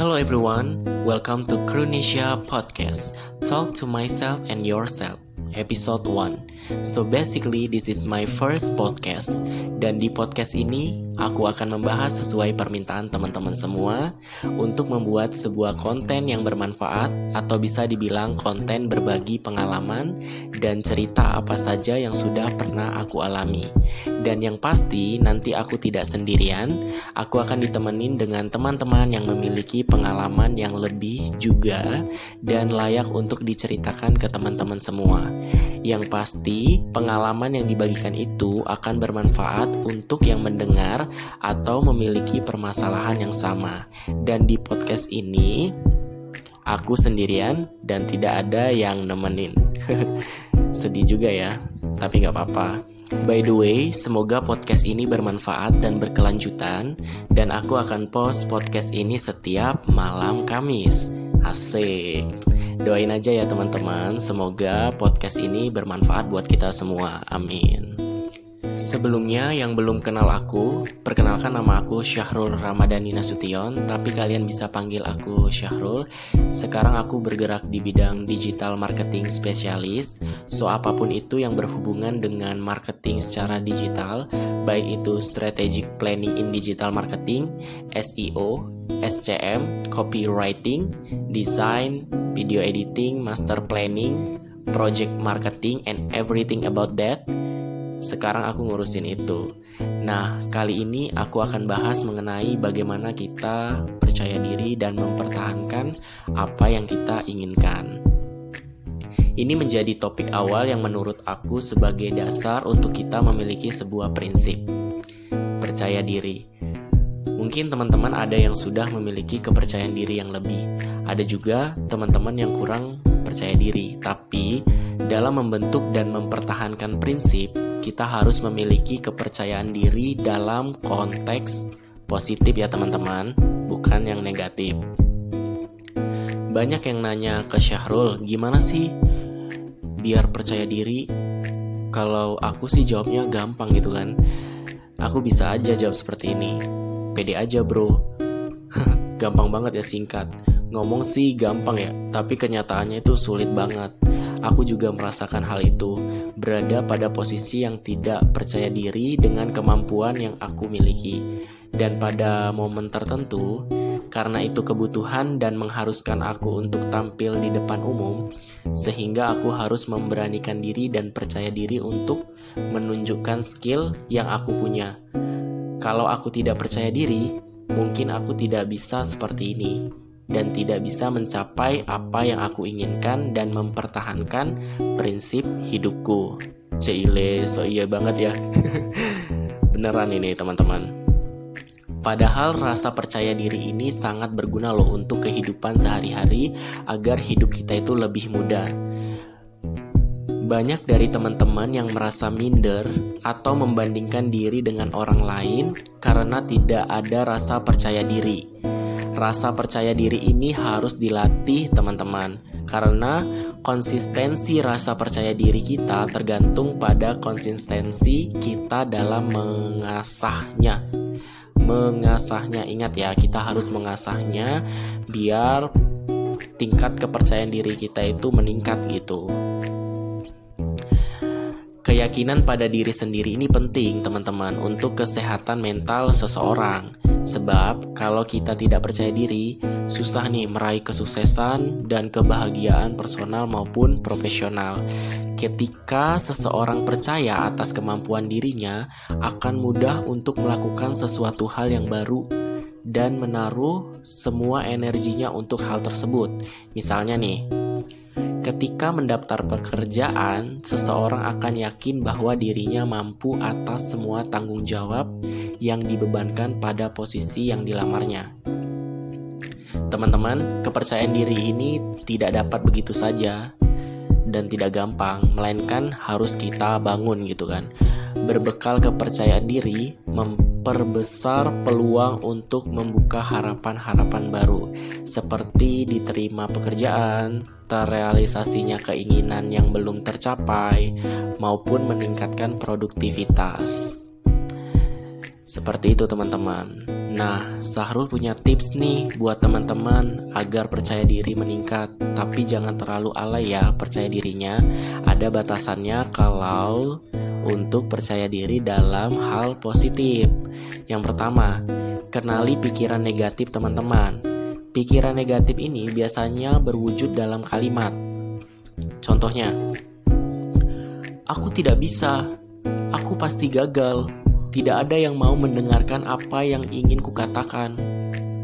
Hello everyone, welcome to Cronesia Podcast. Talk to myself and yourself. Episode 1. So basically this is my first podcast dan di podcast ini aku akan membahas sesuai permintaan teman-teman semua untuk membuat sebuah konten yang bermanfaat atau bisa dibilang konten berbagi pengalaman dan cerita apa saja yang sudah pernah aku alami. Dan yang pasti nanti aku tidak sendirian, aku akan ditemenin dengan teman-teman yang memiliki pengalaman yang lebih juga dan layak untuk diceritakan ke teman-teman semua. Yang pasti, pengalaman yang dibagikan itu akan bermanfaat untuk yang mendengar atau memiliki permasalahan yang sama. Dan di podcast ini, aku sendirian dan tidak ada yang nemenin. Sedih juga ya, tapi nggak apa-apa. By the way, semoga podcast ini bermanfaat dan berkelanjutan dan aku akan post podcast ini setiap malam Kamis. Asik. Doain aja ya teman-teman, semoga podcast ini bermanfaat buat kita semua. Amin. Sebelumnya yang belum kenal aku, perkenalkan nama aku Syahrul Ramadhani Nasution, tapi kalian bisa panggil aku Syahrul. Sekarang aku bergerak di bidang digital marketing spesialis, so apa pun itu yang berhubungan dengan marketing secara digital, baik itu strategic planning in digital marketing, SEO, SCM, copywriting, design, video editing, master planning, project marketing, and everything about that sekarang aku ngurusin itu. Nah, kali ini aku akan bahas mengenai bagaimana kita percaya diri dan mempertahankan apa yang kita inginkan. Ini menjadi topik awal yang menurut aku sebagai dasar untuk kita memiliki sebuah prinsip. Percaya diri. Mungkin teman-teman ada yang sudah memiliki kepercayaan diri yang lebih. Ada juga teman-teman yang kurang percaya diri, tapi dalam membentuk dan mempertahankan prinsip, kita harus memiliki kepercayaan diri dalam konteks positif ya teman-teman, bukan yang negatif. Banyak yang nanya ke Syahrul, gimana sih biar percaya diri? Kalau aku sih jawabnya gampang gitu kan. Aku bisa aja jawab seperti ini. Pede aja bro. gampang banget ya singkat. Ngomong sih gampang ya, tapi kenyataannya itu sulit banget. Aku juga merasakan hal itu, berada pada posisi yang tidak percaya diri dengan kemampuan yang aku miliki. Dan pada momen tertentu, karena itu kebutuhan dan mengharuskan aku untuk tampil di depan umum, sehingga aku harus memberanikan diri dan percaya diri untuk menunjukkan skill yang aku punya. Kalau aku tidak percaya diri, mungkin aku tidak bisa seperti ini dan tidak bisa mencapai apa yang aku inginkan dan mempertahankan prinsip hidupku. Cile, so iya banget ya. Beneran ini teman-teman. Padahal rasa percaya diri ini sangat berguna loh untuk kehidupan sehari-hari agar hidup kita itu lebih mudah. Banyak dari teman-teman yang merasa minder atau membandingkan diri dengan orang lain karena tidak ada rasa percaya diri Rasa percaya diri ini harus dilatih, teman-teman, karena konsistensi rasa percaya diri kita tergantung pada konsistensi kita dalam mengasahnya. Mengasahnya, ingat ya, kita harus mengasahnya biar tingkat kepercayaan diri kita itu meningkat gitu. Keyakinan pada diri sendiri ini penting, teman-teman, untuk kesehatan mental seseorang. Sebab kalau kita tidak percaya diri, susah nih meraih kesuksesan dan kebahagiaan personal maupun profesional. Ketika seseorang percaya atas kemampuan dirinya, akan mudah untuk melakukan sesuatu hal yang baru dan menaruh semua energinya untuk hal tersebut. Misalnya nih, Ketika mendaftar pekerjaan, seseorang akan yakin bahwa dirinya mampu atas semua tanggung jawab yang dibebankan pada posisi yang dilamarnya. Teman-teman, kepercayaan diri ini tidak dapat begitu saja dan tidak gampang, melainkan harus kita bangun gitu kan. Berbekal kepercayaan diri, memperbesar peluang untuk membuka harapan-harapan baru, seperti diterima pekerjaan, terrealisasinya keinginan yang belum tercapai, maupun meningkatkan produktivitas. Seperti itu teman-teman. Nah, Sahrul punya tips nih buat teman-teman agar percaya diri meningkat. Tapi jangan terlalu alay ya percaya dirinya. Ada batasannya kalau untuk percaya diri dalam hal positif. Yang pertama, kenali pikiran negatif teman-teman. Pikiran negatif ini biasanya berwujud dalam kalimat. Contohnya, aku tidak bisa, aku pasti gagal, tidak ada yang mau mendengarkan apa yang ingin kukatakan.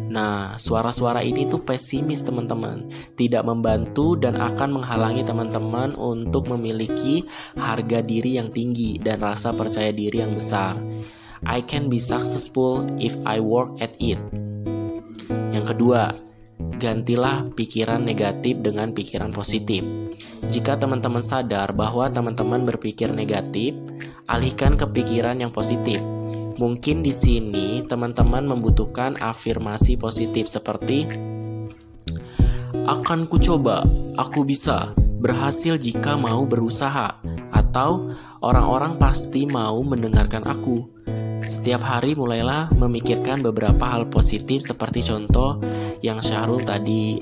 Nah, suara-suara ini tuh pesimis teman-teman, tidak membantu dan akan menghalangi teman-teman untuk memiliki harga diri yang tinggi dan rasa percaya diri yang besar. I can be successful if I work at it. Yang kedua, gantilah pikiran negatif dengan pikiran positif. Jika teman-teman sadar bahwa teman-teman berpikir negatif, alihkan ke pikiran yang positif. Mungkin di sini teman-teman membutuhkan afirmasi positif seperti akan ku coba, aku bisa, berhasil jika mau berusaha, atau orang-orang pasti mau mendengarkan aku. Setiap hari mulailah memikirkan beberapa hal positif seperti contoh yang Syahrul tadi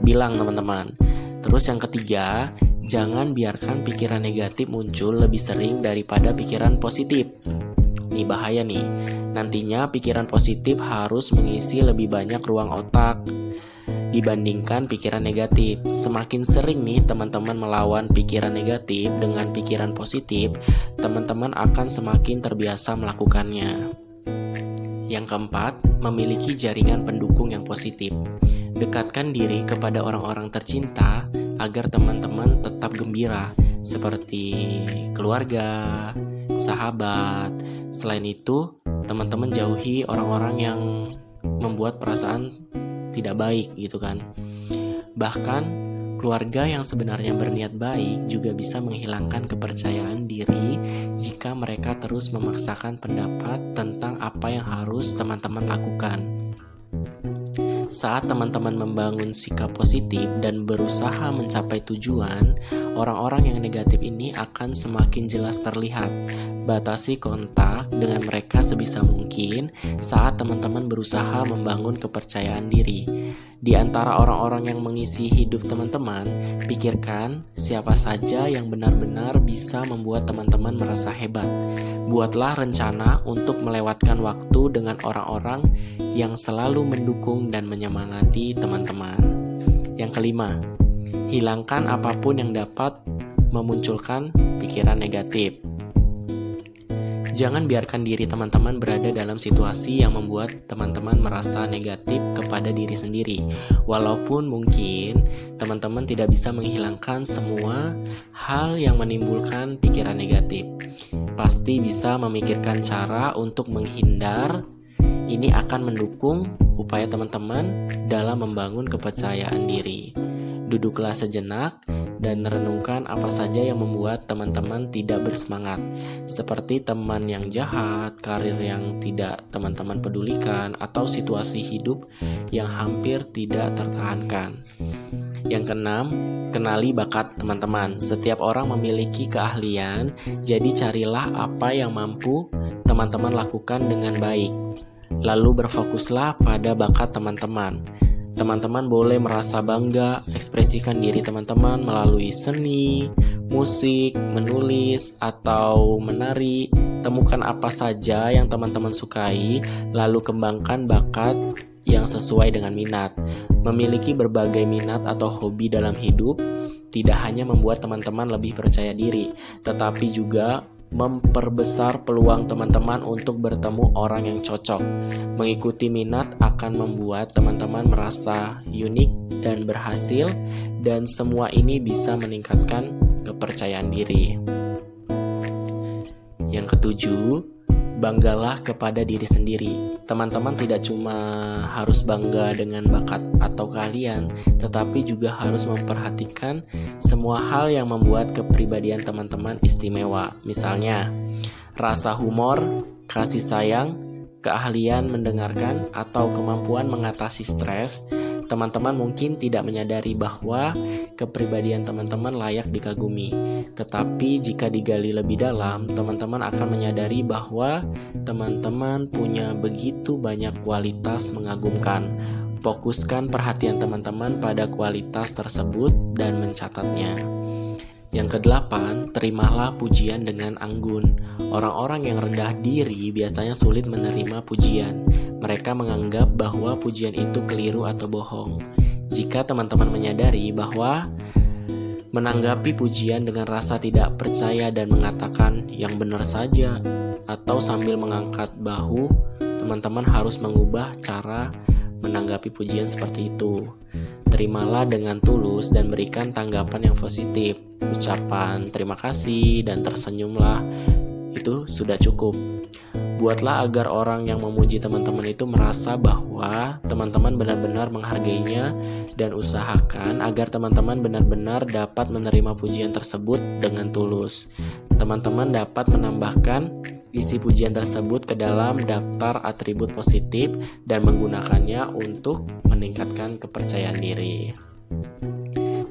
bilang teman-teman. Terus yang ketiga, Jangan biarkan pikiran negatif muncul lebih sering daripada pikiran positif. Ini bahaya nih. Nantinya pikiran positif harus mengisi lebih banyak ruang otak dibandingkan pikiran negatif. Semakin sering nih teman-teman melawan pikiran negatif dengan pikiran positif, teman-teman akan semakin terbiasa melakukannya. Yang keempat, memiliki jaringan pendukung yang positif. Dekatkan diri kepada orang-orang tercinta agar teman-teman tetap gembira seperti keluarga, sahabat. Selain itu, teman-teman jauhi orang-orang yang membuat perasaan tidak baik gitu kan. Bahkan keluarga yang sebenarnya berniat baik juga bisa menghilangkan kepercayaan diri jika mereka terus memaksakan pendapat tentang apa yang harus teman-teman lakukan. Saat teman-teman membangun sikap positif dan berusaha mencapai tujuan, orang-orang yang negatif ini akan semakin jelas terlihat. Batasi kontak dengan mereka sebisa mungkin saat teman-teman berusaha membangun kepercayaan diri. Di antara orang-orang yang mengisi hidup teman-teman, pikirkan siapa saja yang benar-benar bisa membuat teman-teman merasa hebat. Buatlah rencana untuk melewatkan waktu dengan orang-orang yang selalu mendukung dan menyemangati teman-teman. Yang kelima, hilangkan apa pun yang dapat memunculkan pikiran negatif. Jangan biarkan diri teman-teman berada dalam situasi yang membuat teman-teman merasa negatif kepada diri sendiri. Walaupun mungkin teman-teman tidak bisa menghilangkan semua hal yang menimbulkan pikiran negatif, pasti bisa memikirkan cara untuk menghindar ini akan mendukung upaya teman-teman dalam membangun kepercayaan diri. Duduklah sejenak dan renungkan apa saja yang membuat teman-teman tidak bersemangat, seperti teman yang jahat, karir yang tidak teman-teman pedulikan, atau situasi hidup yang hampir tidak tertahankan. Yang keenam, kenali bakat teman-teman. Setiap orang memiliki keahlian, jadi carilah apa yang mampu teman-teman lakukan dengan baik lalu berfokuslah pada bakat teman-teman. Teman-teman boleh merasa bangga, ekspresikan diri teman-teman melalui seni, musik, menulis, atau menari. Temukan apa saja yang teman-teman sukai, lalu kembangkan bakat yang sesuai dengan minat. Memiliki berbagai minat atau hobi dalam hidup tidak hanya membuat teman-teman lebih percaya diri, tetapi juga memperbesar peluang teman-teman untuk bertemu orang yang cocok. Mengikuti minat akan membuat teman-teman merasa unik dan berhasil, dan semua ini bisa meningkatkan kepercayaan diri. Yang ketujuh, banggalah kepada diri sendiri. Teman-teman tidak cuma harus bangga dengan bakat atau kalian, tetapi juga harus memperhatikan semua hal yang membuat kepribadian teman-teman istimewa. Misalnya, rasa humor, kasih sayang, keahlian mendengarkan, atau kemampuan mengatasi stres, teman-teman mungkin tidak menyadari bahwa kepribadian teman-teman layak dikagumi. Tetapi jika digali lebih dalam, teman-teman akan menyadari bahwa teman-teman punya begitu banyak kualitas mengagumkan. Fokuskan perhatian teman-teman pada kualitas tersebut dan mencatatnya. Yang kedelapan, terimalah pujian dengan anggun. Orang-orang yang rendah diri biasanya sulit menerima pujian. Mereka menganggap bahwa pujian itu keliru atau bohong. Jika teman-teman menyadari bahwa menanggapi pujian dengan rasa tidak percaya dan mengatakan yang benar saja, atau sambil mengangkat bahu, teman-teman harus mengubah cara menanggapi pujian seperti itu. Terimalah dengan tulus dan berikan tanggapan yang positif. Ucapan terima kasih dan tersenyumlah itu sudah cukup. Buatlah agar orang yang memuji teman-teman itu merasa bahwa teman-teman benar-benar menghargainya dan usahakan agar teman-teman benar-benar dapat menerima pujian tersebut dengan tulus. Teman-teman dapat menambahkan isi pujian tersebut ke dalam daftar atribut positif dan menggunakannya untuk meningkatkan kepercayaan diri.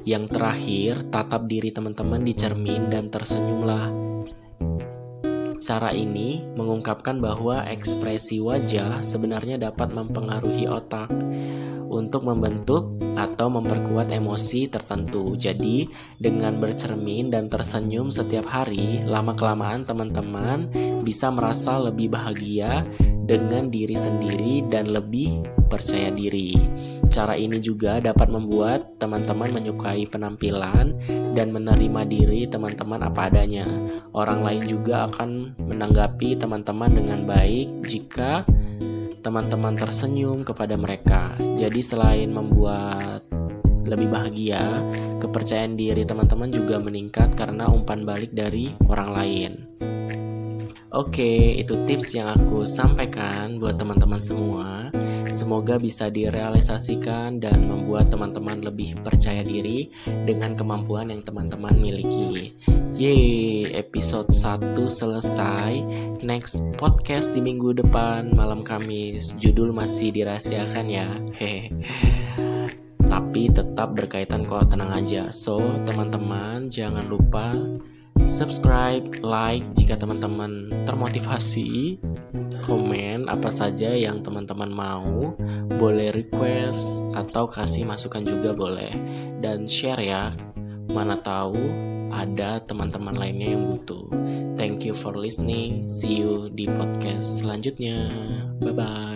Yang terakhir, tatap diri teman-teman di cermin dan tersenyumlah. Cara ini mengungkapkan bahwa ekspresi wajah sebenarnya dapat mempengaruhi otak untuk membentuk atau memperkuat emosi tertentu. Jadi, dengan bercermin dan tersenyum setiap hari, lama-kelamaan teman-teman bisa merasa lebih bahagia dengan diri sendiri dan lebih percaya diri. Cara ini juga dapat membuat teman-teman menyukai penampilan dan menerima diri teman-teman apa adanya. Orang lain juga akan menanggapi teman-teman dengan baik jika teman-teman tersenyum kepada mereka. Jadi selain membuat lebih bahagia, kepercayaan diri teman-teman juga meningkat karena umpan balik dari orang lain. Oke, itu tips yang aku sampaikan buat teman-teman semua. Semoga bisa direalisasikan dan membuat teman-teman lebih percaya diri dengan kemampuan yang teman-teman miliki. Yeay, episode 1 selesai. Next podcast di minggu depan malam Kamis. Judul masih dirahasiakan ya. Tapi tetap berkaitan kok tenang aja. So, teman-teman jangan lupa subscribe, like jika teman-teman termotivasi, komen apa saja yang teman-teman mau, boleh request atau kasih masukan juga boleh, dan share ya. Mana tahu ada teman-teman lainnya yang butuh. Thank you for listening. See you di podcast selanjutnya. Bye bye.